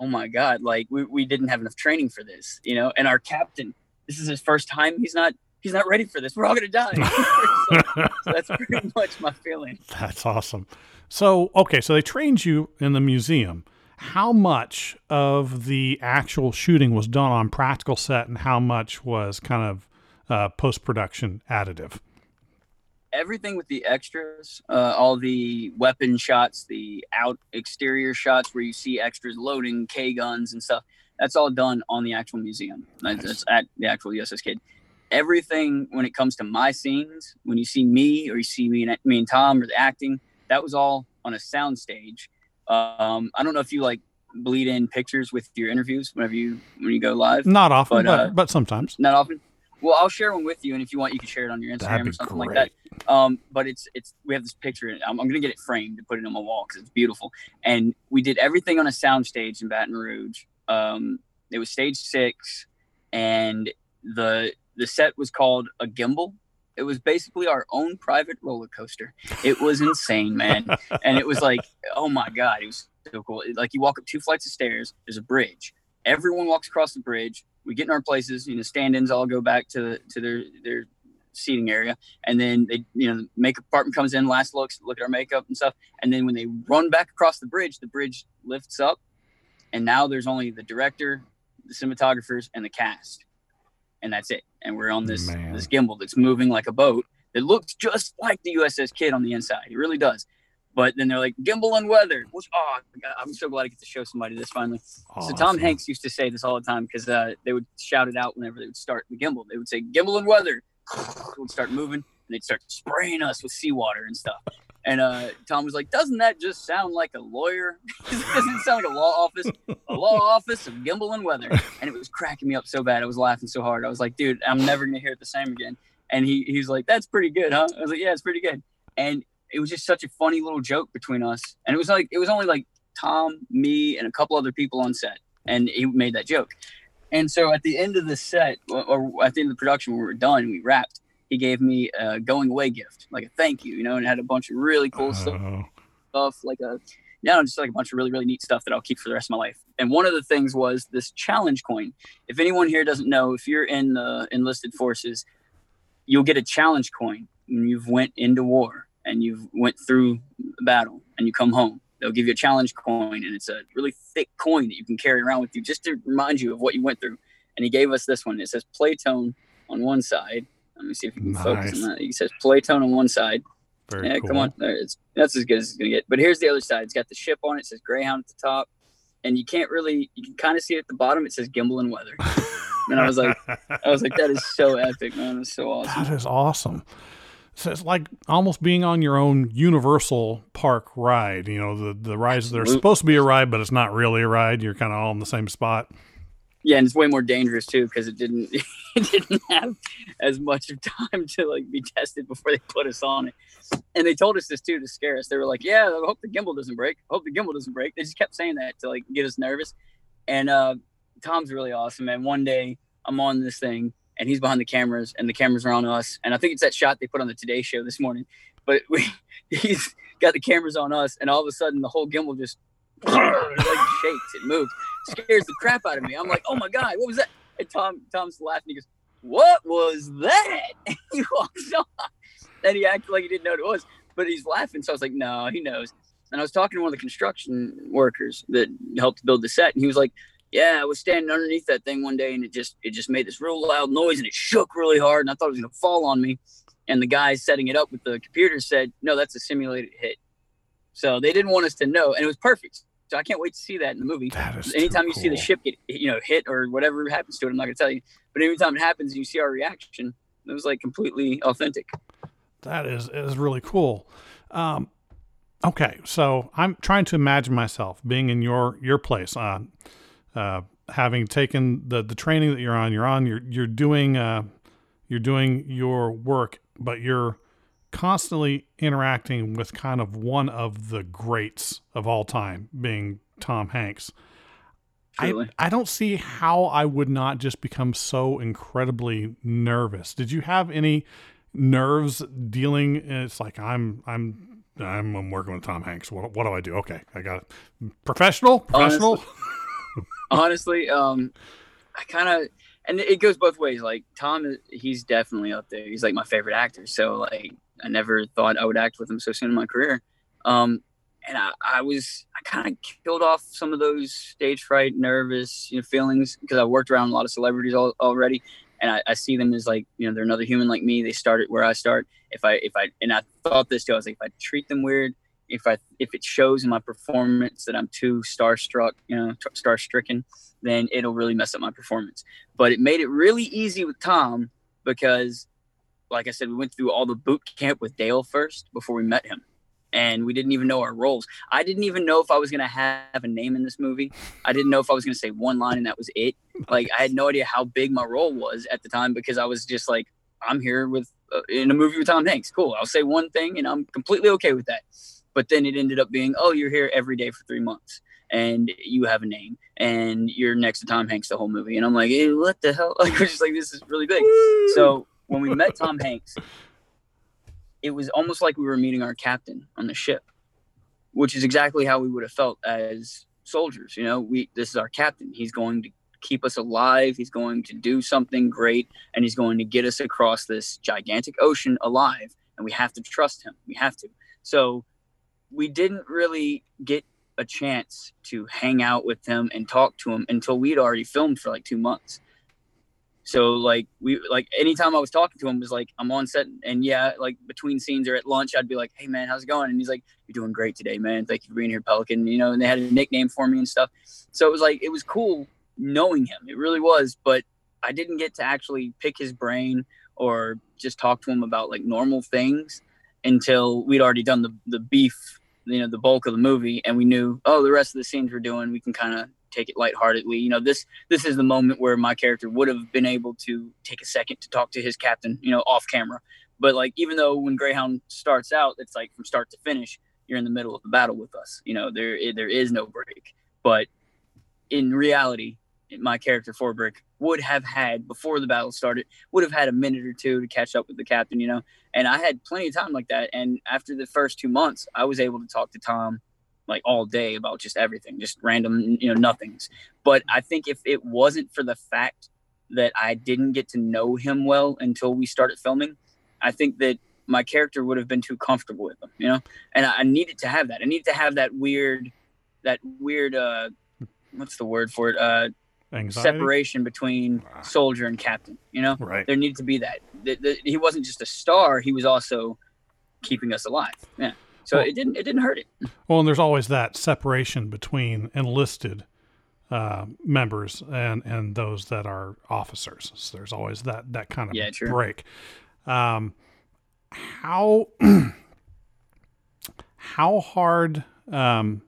oh my god like we, we didn't have enough training for this you know? And our captain this is his first time he's not he's not ready for this. We're all gonna die. So, so that's pretty much my feeling. That's awesome. So okay so they trained you in the museum how much of the actual shooting was done on practical set and how much was kind of uh, post production additive? Everything with the extras, uh, all the weapon shots, the out exterior shots where you see extras loading K guns and stuff. That's all done on the actual museum. Nice. That's at the actual USS Kidd. Everything when it comes to my scenes, when you see me or you see me and me and Tom or the acting, that was all on a sound stage. Um, I don't know if you like bleed in pictures with your interviews whenever you when you go live. Not often, but, but, uh, but sometimes. Not often. Well, I'll share one with you, and if you want, you can share it on your Instagram or something great. like that. Um, but it's it's we have this picture. I'm, I'm gonna get it framed to put it on my wall because it's beautiful. And we did everything on a sound stage in Baton Rouge. Um, it was stage six, and the the set was called a gimbal. It was basically our own private roller coaster. It was insane, man. and it was like, oh my god, it was so cool. Like you walk up two flights of stairs. There's a bridge. Everyone walks across the bridge. We get in our places. You know, stand-ins all go back to to their their seating area, and then they, you know, the makeup department comes in, last looks, look at our makeup and stuff, and then when they run back across the bridge, the bridge lifts up, and now there's only the director, the cinematographers, and the cast, and that's it. And we're on this Man. this gimbal that's moving like a boat that looks just like the USS Kidd on the inside. It really does. But then they're like gimbal and weather. Which oh, I'm so glad I get to show somebody this finally. Awesome. So Tom Hanks used to say this all the time because uh, they would shout it out whenever they would start the gimbal. They would say gimbal and weather. would start moving and they'd start spraying us with seawater and stuff. And uh, Tom was like, "Doesn't that just sound like a lawyer? Doesn't it sound like a law office? A law office of gimbal and weather?" And it was cracking me up so bad. I was laughing so hard. I was like, "Dude, I'm never gonna hear it the same again." And he he's like, "That's pretty good, huh?" I was like, "Yeah, it's pretty good." And it was just such a funny little joke between us. And it was like it was only like Tom, me, and a couple other people on set, and he made that joke. And so at the end of the set, or at the end of the production, when we were done, we wrapped. He gave me a going away gift, like a thank you, you know, and had a bunch of really cool stuff, oh. stuff like a, you know, just like a bunch of really, really neat stuff that I'll keep for the rest of my life. And one of the things was this challenge coin. If anyone here doesn't know, if you're in the enlisted forces, you'll get a challenge coin when you've went into war and you've went through the battle and you come home they'll give you a challenge coin and it's a really thick coin that you can carry around with you just to remind you of what you went through and he gave us this one it says playtone on one side let me see if you can nice. focus on that. He says playtone on one side. Very yeah cool. come on. it's, that's as good as it's gonna get. But here's the other side. It's got the ship on it, it says greyhound at the top. And you can't really you can kind of see it at the bottom. It says gimbal and weather. And i was like i was like that is so epic man. It's so awesome. That is awesome. So it's like almost being on your own Universal Park ride. You know, the the rides they're supposed to be a ride, but it's not really a ride. You're kind of all in the same spot. Yeah, and it's way more dangerous too because it didn't it didn't have as much of time to like be tested before they put us on it. And they told us this too to scare us. They were like, "Yeah, I hope the gimbal doesn't break. I hope the gimbal doesn't break." They just kept saying that to like get us nervous. And uh, Tom's really awesome. And one day I'm on this thing and he's behind the cameras and the cameras are on us. And I think it's that shot they put on the Today Show this morning. But we, he's got the cameras on us, and all of a sudden the whole gimbal just like shakes, it moves, scares the crap out of me. I'm like, oh my god, what was that? And Tom Tom's laughing. He goes, "What was that?" And he walks off, and he acted like he didn't know what it was, but he's laughing. So I was like, "No, he knows." And I was talking to one of the construction workers that helped build the set, and he was like, yeah, I was standing underneath that thing one day and it just it just made this real loud noise and it shook really hard and I thought it was gonna fall on me. And the guy setting it up with the computer said, No, that's a simulated hit. So they didn't want us to know, and it was perfect. So I can't wait to see that in the movie. Anytime you cool. see the ship get you know hit or whatever happens to it, I'm not gonna tell you. But anytime it happens and you see our reaction, it was like completely authentic. That is is really cool. Um, okay, so I'm trying to imagine myself being in your your place. Uh, uh, having taken the the training that you're on, you're on, you're you're doing uh, you're doing your work, but you're constantly interacting with kind of one of the greats of all time, being Tom Hanks. I, I don't see how I would not just become so incredibly nervous. Did you have any nerves dealing? It's like I'm I'm I'm, I'm working with Tom Hanks. What, what do I do? Okay, I got it. Professional, professional. Honestly, honestly, um, I kind of, and it goes both ways. Like Tom, he's definitely up there. He's like my favorite actor. So like, I never thought I would act with him so soon in my career. Um, and I, I was I kind of killed off some of those stage fright, nervous you know, feelings because I worked around a lot of celebrities all, already, and I, I, see them as like you know they're another human like me. They started where I start. If I if I and I thought this too, I was like if I treat them weird, if I if it shows in my performance that I'm too starstruck, you know, star stricken, then it'll really mess up my performance. But it made it really easy with Tom because, like I said, we went through all the boot camp with Dale first before we met him and we didn't even know our roles. I didn't even know if I was going to have a name in this movie. I didn't know if I was going to say one line and that was it. Like I had no idea how big my role was at the time because I was just like, I'm here with uh, in a movie with Tom Hanks. Cool. I'll say one thing and I'm completely okay with that. But then it ended up being, oh, you're here every day for three months and you have a name and you're next to Tom Hanks the whole movie. And I'm like, hey, what the hell? Like, we're just like, this is really big. Woo! So when we met Tom Hanks, it was almost like we were meeting our captain on the ship, which is exactly how we would have felt as soldiers. You know, we this is our captain. He's going to keep us alive. He's going to do something great, and he's going to get us across this gigantic ocean alive. And we have to trust him. We have to. So we didn't really get a chance to hang out with him and talk to him until we'd already filmed for like two months. So like we like anytime I was talking to him was like I'm on set and yeah like between scenes or at lunch I'd be like hey man how's it going? And he's like you're doing great today man. Thank you for being here Pelican you know and they had a nickname for me and stuff. So it was like it was cool knowing him. It really was but I didn't get to actually pick his brain or just talk to him about like normal things until we'd already done the the beef you know the bulk of the movie and we knew oh the rest of the scenes we're doing we can kind of take it lightheartedly. You know, this this is the moment where my character would have been able to take a second to talk to his captain, you know, off camera. But like, even though when Greyhound starts out, it's like from start to finish, you're in the middle of the battle with us. You know, there there is no break. But in reality, my character Forbrick would have had before the battle started would have had a minute or two to catch up with the captain you know and i had plenty of time like that and after the first two months i was able to talk to tom like all day about just everything, just random, you know, nothings. But I think if it wasn't for the fact that I didn't get to know him well until we started filming, I think that my character would have been too comfortable with him, you know? And I, I needed to have that. I needed to have that weird, that weird, uh, what's the word for it? Uh, Anxiety? separation between soldier and captain, you know? Right. There needed to be that. The, the, he wasn't just a star, he was also keeping us alive. Yeah. So well, it didn't it didn't hurt it. Well, and there's always that separation between enlisted uh, members and and those that are officers. So there's always that that kind of yeah, break. Um, how how hard? Um,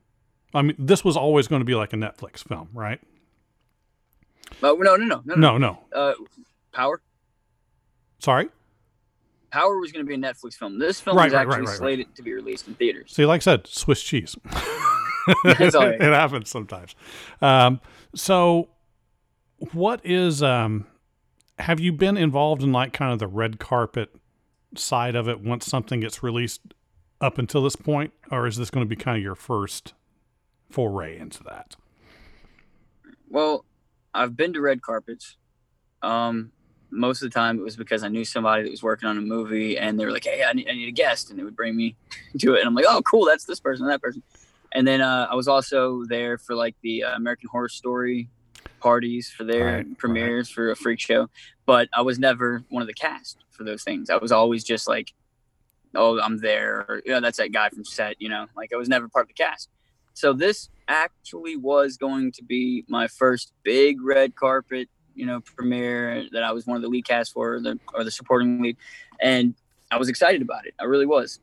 I mean, this was always going to be like a Netflix film, right? Oh no no no no no no. Uh, Power. Sorry. Power was going to be a Netflix film. This film right, actually right, right, slated to be released in theaters. See, like I said, Swiss cheese. it happens sometimes. Um, so, what is? Um, have you been involved in like kind of the red carpet side of it once something gets released up until this point, or is this going to be kind of your first foray into that? Well, I've been to red carpets. Um, most of the time it was because I knew somebody that was working on a movie and they were like, Hey, I need, I need a guest. And they would bring me to it. And I'm like, Oh, cool. That's this person, that person. And then uh, I was also there for like the uh, American Horror Story parties for their right, premieres right. for a freak show. But I was never one of the cast for those things. I was always just like, Oh, I'm there. Or, you know, that's that guy from set, you know, like I was never part of the cast. So this actually was going to be my first big red carpet you know premiere that I was one of the lead cast for, the or the supporting lead, and I was excited about it. I really was,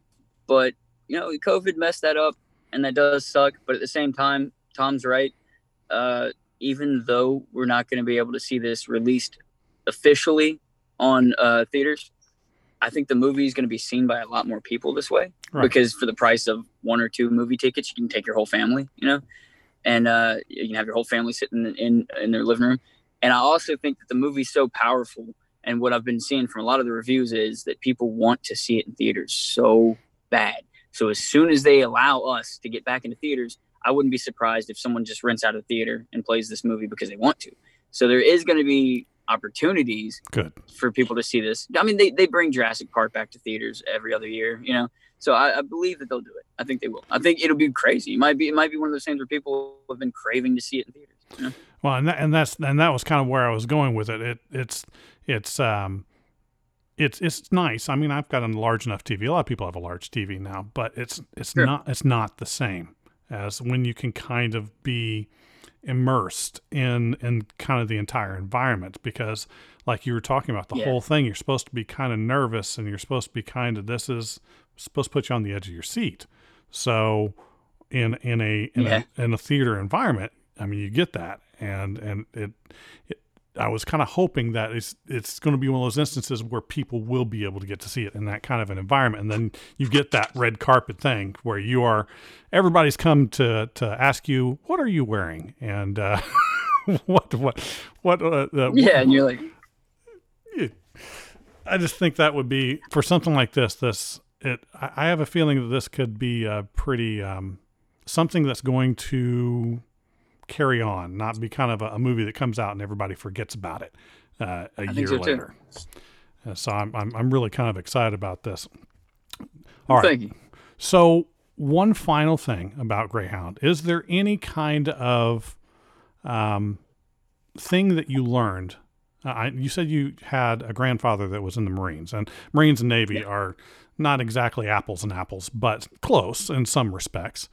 but you know, COVID messed that up, and that does suck. But at the same time, Tom's right. Uh, even though we're not going to be able to see this released officially on uh, theaters, I think the movie is going to be seen by a lot more people this way right. because for the price of one or two movie tickets, you can take your whole family, you know, and uh, you can have your whole family sitting in in their living room. And I also think that the movie's so powerful. And what I've been seeing from a lot of the reviews is that people want to see it in theaters so bad. So as soon as they allow us to get back into theaters, I wouldn't be surprised if someone just rents out a theater and plays this movie because they want to. So there is going to be opportunities Good. for people to see this. I mean, they, they bring Jurassic Park back to theaters every other year, you know. So I, I believe that they'll do it. I think they will. I think it'll be crazy. It might be it might be one of those things where people have been craving to see it in theaters. You know? Well, and that, and that's and that was kind of where I was going with it. It it's it's um it's it's nice. I mean, I've got a large enough TV. A lot of people have a large TV now, but it's it's Sure. not it's not the same as when you can kind of be immersed in in kind of the entire environment because like you were talking about the Yeah. whole thing you're supposed to be kind of nervous and you're supposed to be kind of this is supposed to put you on the edge of your seat so in in a in, Yeah. a, in a theater environment i mean you get that and and it, it i was kind of hoping that it's it's going to be one of those instances where people will be able to get to see it in that kind of an environment and then you get that red carpet thing where you are everybody's come to to ask you what are you wearing and uh what what what uh, uh, Yeah, and you're like, I just think that would be for something like this. This it. I I have a feeling that this could be a pretty um, something that's going to carry on, not be kind of a, a movie that comes out and everybody forgets about it uh, a I year so, later. Uh, so I'm, I'm I'm really kind of excited about this. All right. thank you. So, one final thing about Greyhound is there any kind of um, thing that you learned? Uh, I, you said you had a grandfather that was in the Marines, and Marines and Navy are not exactly apples and apples, but close in some respects.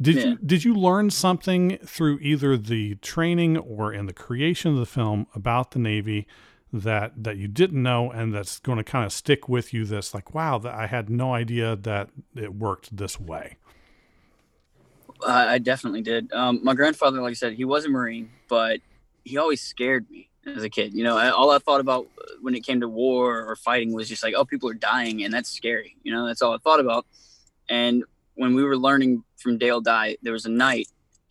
Did Yeah. you did you learn something through either the training or in the creation of the film about the Navy that that you didn't know and that's going to kind of stick with you that's like wow that I had no idea that it worked this way. I, I definitely did. Um, my grandfather, like I said, he was a Marine, but he always scared me as a kid. You know, I, all I thought about when it came to war or fighting was just like, oh, people are dying, and that's scary. You know, that's all I thought about. And when we were learning from Dale Dye, there was a night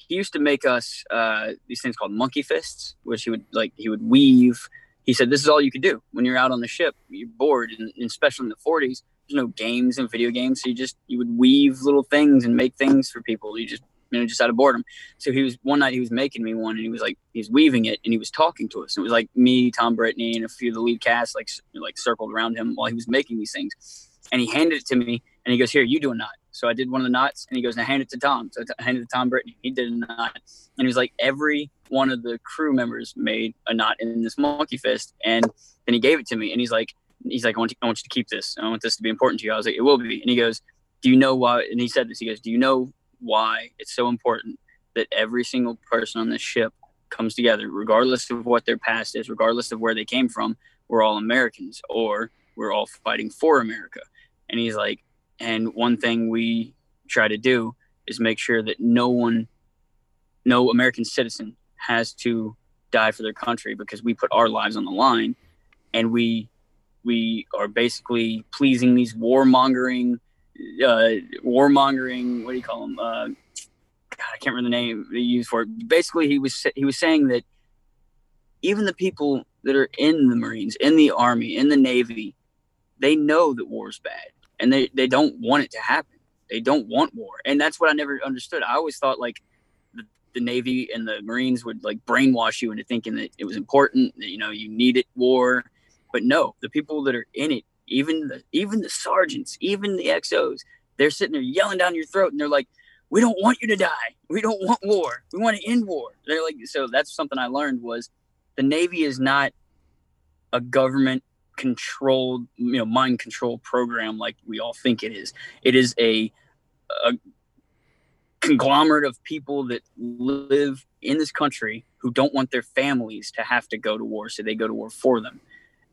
he used to make us uh, these things called monkey fists, which he would like he would weave. He said, "This is all you could do when you're out on the ship. You're bored, and, and especially in the 40s, there's no games and video games, so you just you would weave little things and make things for people. You just you know just out of boredom. So he was one night he was making me one, and he was like he's weaving it, and he was talking to us. And it was like me, Tom Brittney, and a few of the lead cast like like circled around him while he was making these things. And he handed it to me, and he goes, "Here, you do a knot." So I did one of the knots, and he goes, "Now hand it to Tom." So I handed it to Tom Brittney. He did a knot, and he was like, every one of the crew members made a knot in this monkey fist, and then he gave it to me, and he's like, he's like, I want, you, I want you to keep this. I want this to be important to you. I was like, it will be. And he goes, Do you know why? And he said this. He goes, Do you know why it's so important that every single person on this ship comes together, regardless of what their past is, regardless of where they came from? We're all Americans, or we're all fighting for America. And he's like, and one thing we try to do is make sure that no one, no American citizen has to die for their country because we put our lives on the line. And we we are basically pleasing these warmongering uh warmongering what do you call them uh God, I can't remember the name they use for it. Basically, he was he was saying that even the people that are in the Marines, in the Army, in the Navy, they know that war is bad, and they they don't want it to happen. They don't want war, and that's what I never understood. I always thought like the, the Navy and the Marines would like brainwash you into thinking that it was important, that you know you needed war, but no, the people that are in it, even the even the sergeants, even the XOs, they're sitting there yelling down your throat, and they're like, "We don't want you to die. We don't want war. We want to end war." They're like, so that's something I learned was the Navy is not a government controlled, you know, mind control program like we all think it is. It is a, a conglomerate of people that live in this country who don't want their families to have to go to war, so they go to war for them,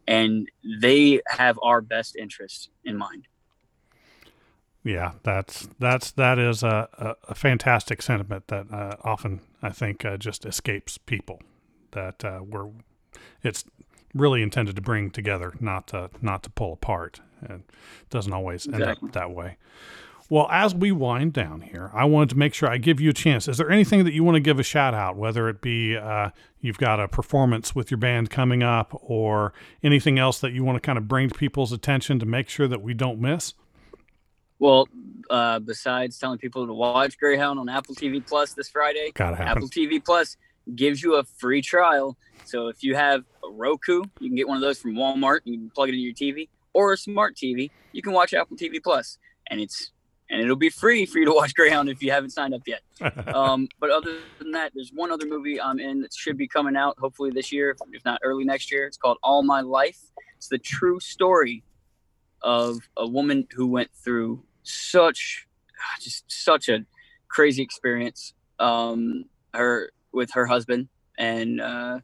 and they have our best interests in mind. Yeah, that's that's that is a, a, a fantastic sentiment that uh, often I think uh, just escapes people. That uh, we're it's really intended to bring together, not to not to pull apart. It doesn't always end Exactly. up that way. Well, as we wind down here, I wanted to make sure I give you a chance. Is there anything that you want to give a shout out, whether it be uh, you've got a performance with your band coming up or anything else that you want to kind of bring to people's attention to make sure that we don't miss? Well, uh, besides telling people to watch Greyhound on Apple TV Plus this Friday. Apple TV Plus gives you a free trial. So if you have a Roku, you can get one of those from Walmart. You can plug it into your TV or a smart TV. You can watch Apple TV Plus, and it's and it'll be free for you to watch Greyhound if you haven't signed up yet. um, but other than that, there's one other movie I'm in that should be coming out hopefully this year, if not early next year. It's called All My Life. It's the true story of a woman who went through such, just such a crazy experience. Um, her with her husband, and uh,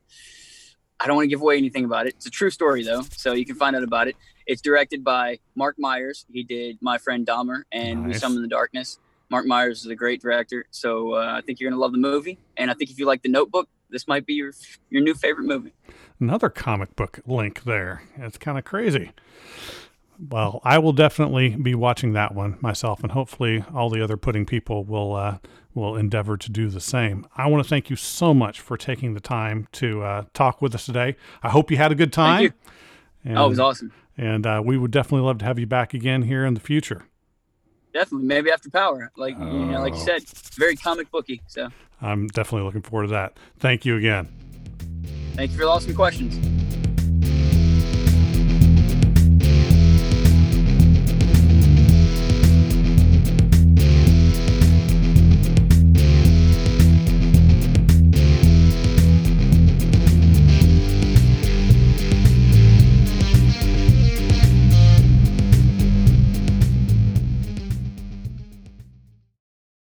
I don't want to give away anything about it. It's a true story though, so you can find out about it. It's directed by Marc Meyers. He did My Friend Dahmer and nice. We Summon the Darkness. Marc Meyers is a great director, so uh, I think you're gonna love the movie. And I think if you like The Notebook, this might be your your new favorite movie. Another comic book link there. It's kind of crazy. Well, I will definitely be watching that one myself, and hopefully all the other pudding people will uh, will endeavor to do the same. I want to thank you so much for taking the time to uh, talk with us today. I hope you had a good time. And, oh, it was awesome. And uh, we would definitely love to have you back again here in the future. Definitely, maybe after Power, like you know, like you said, very comic booky. So I'm definitely looking forward to that. Thank you again. Thank you for the awesome questions.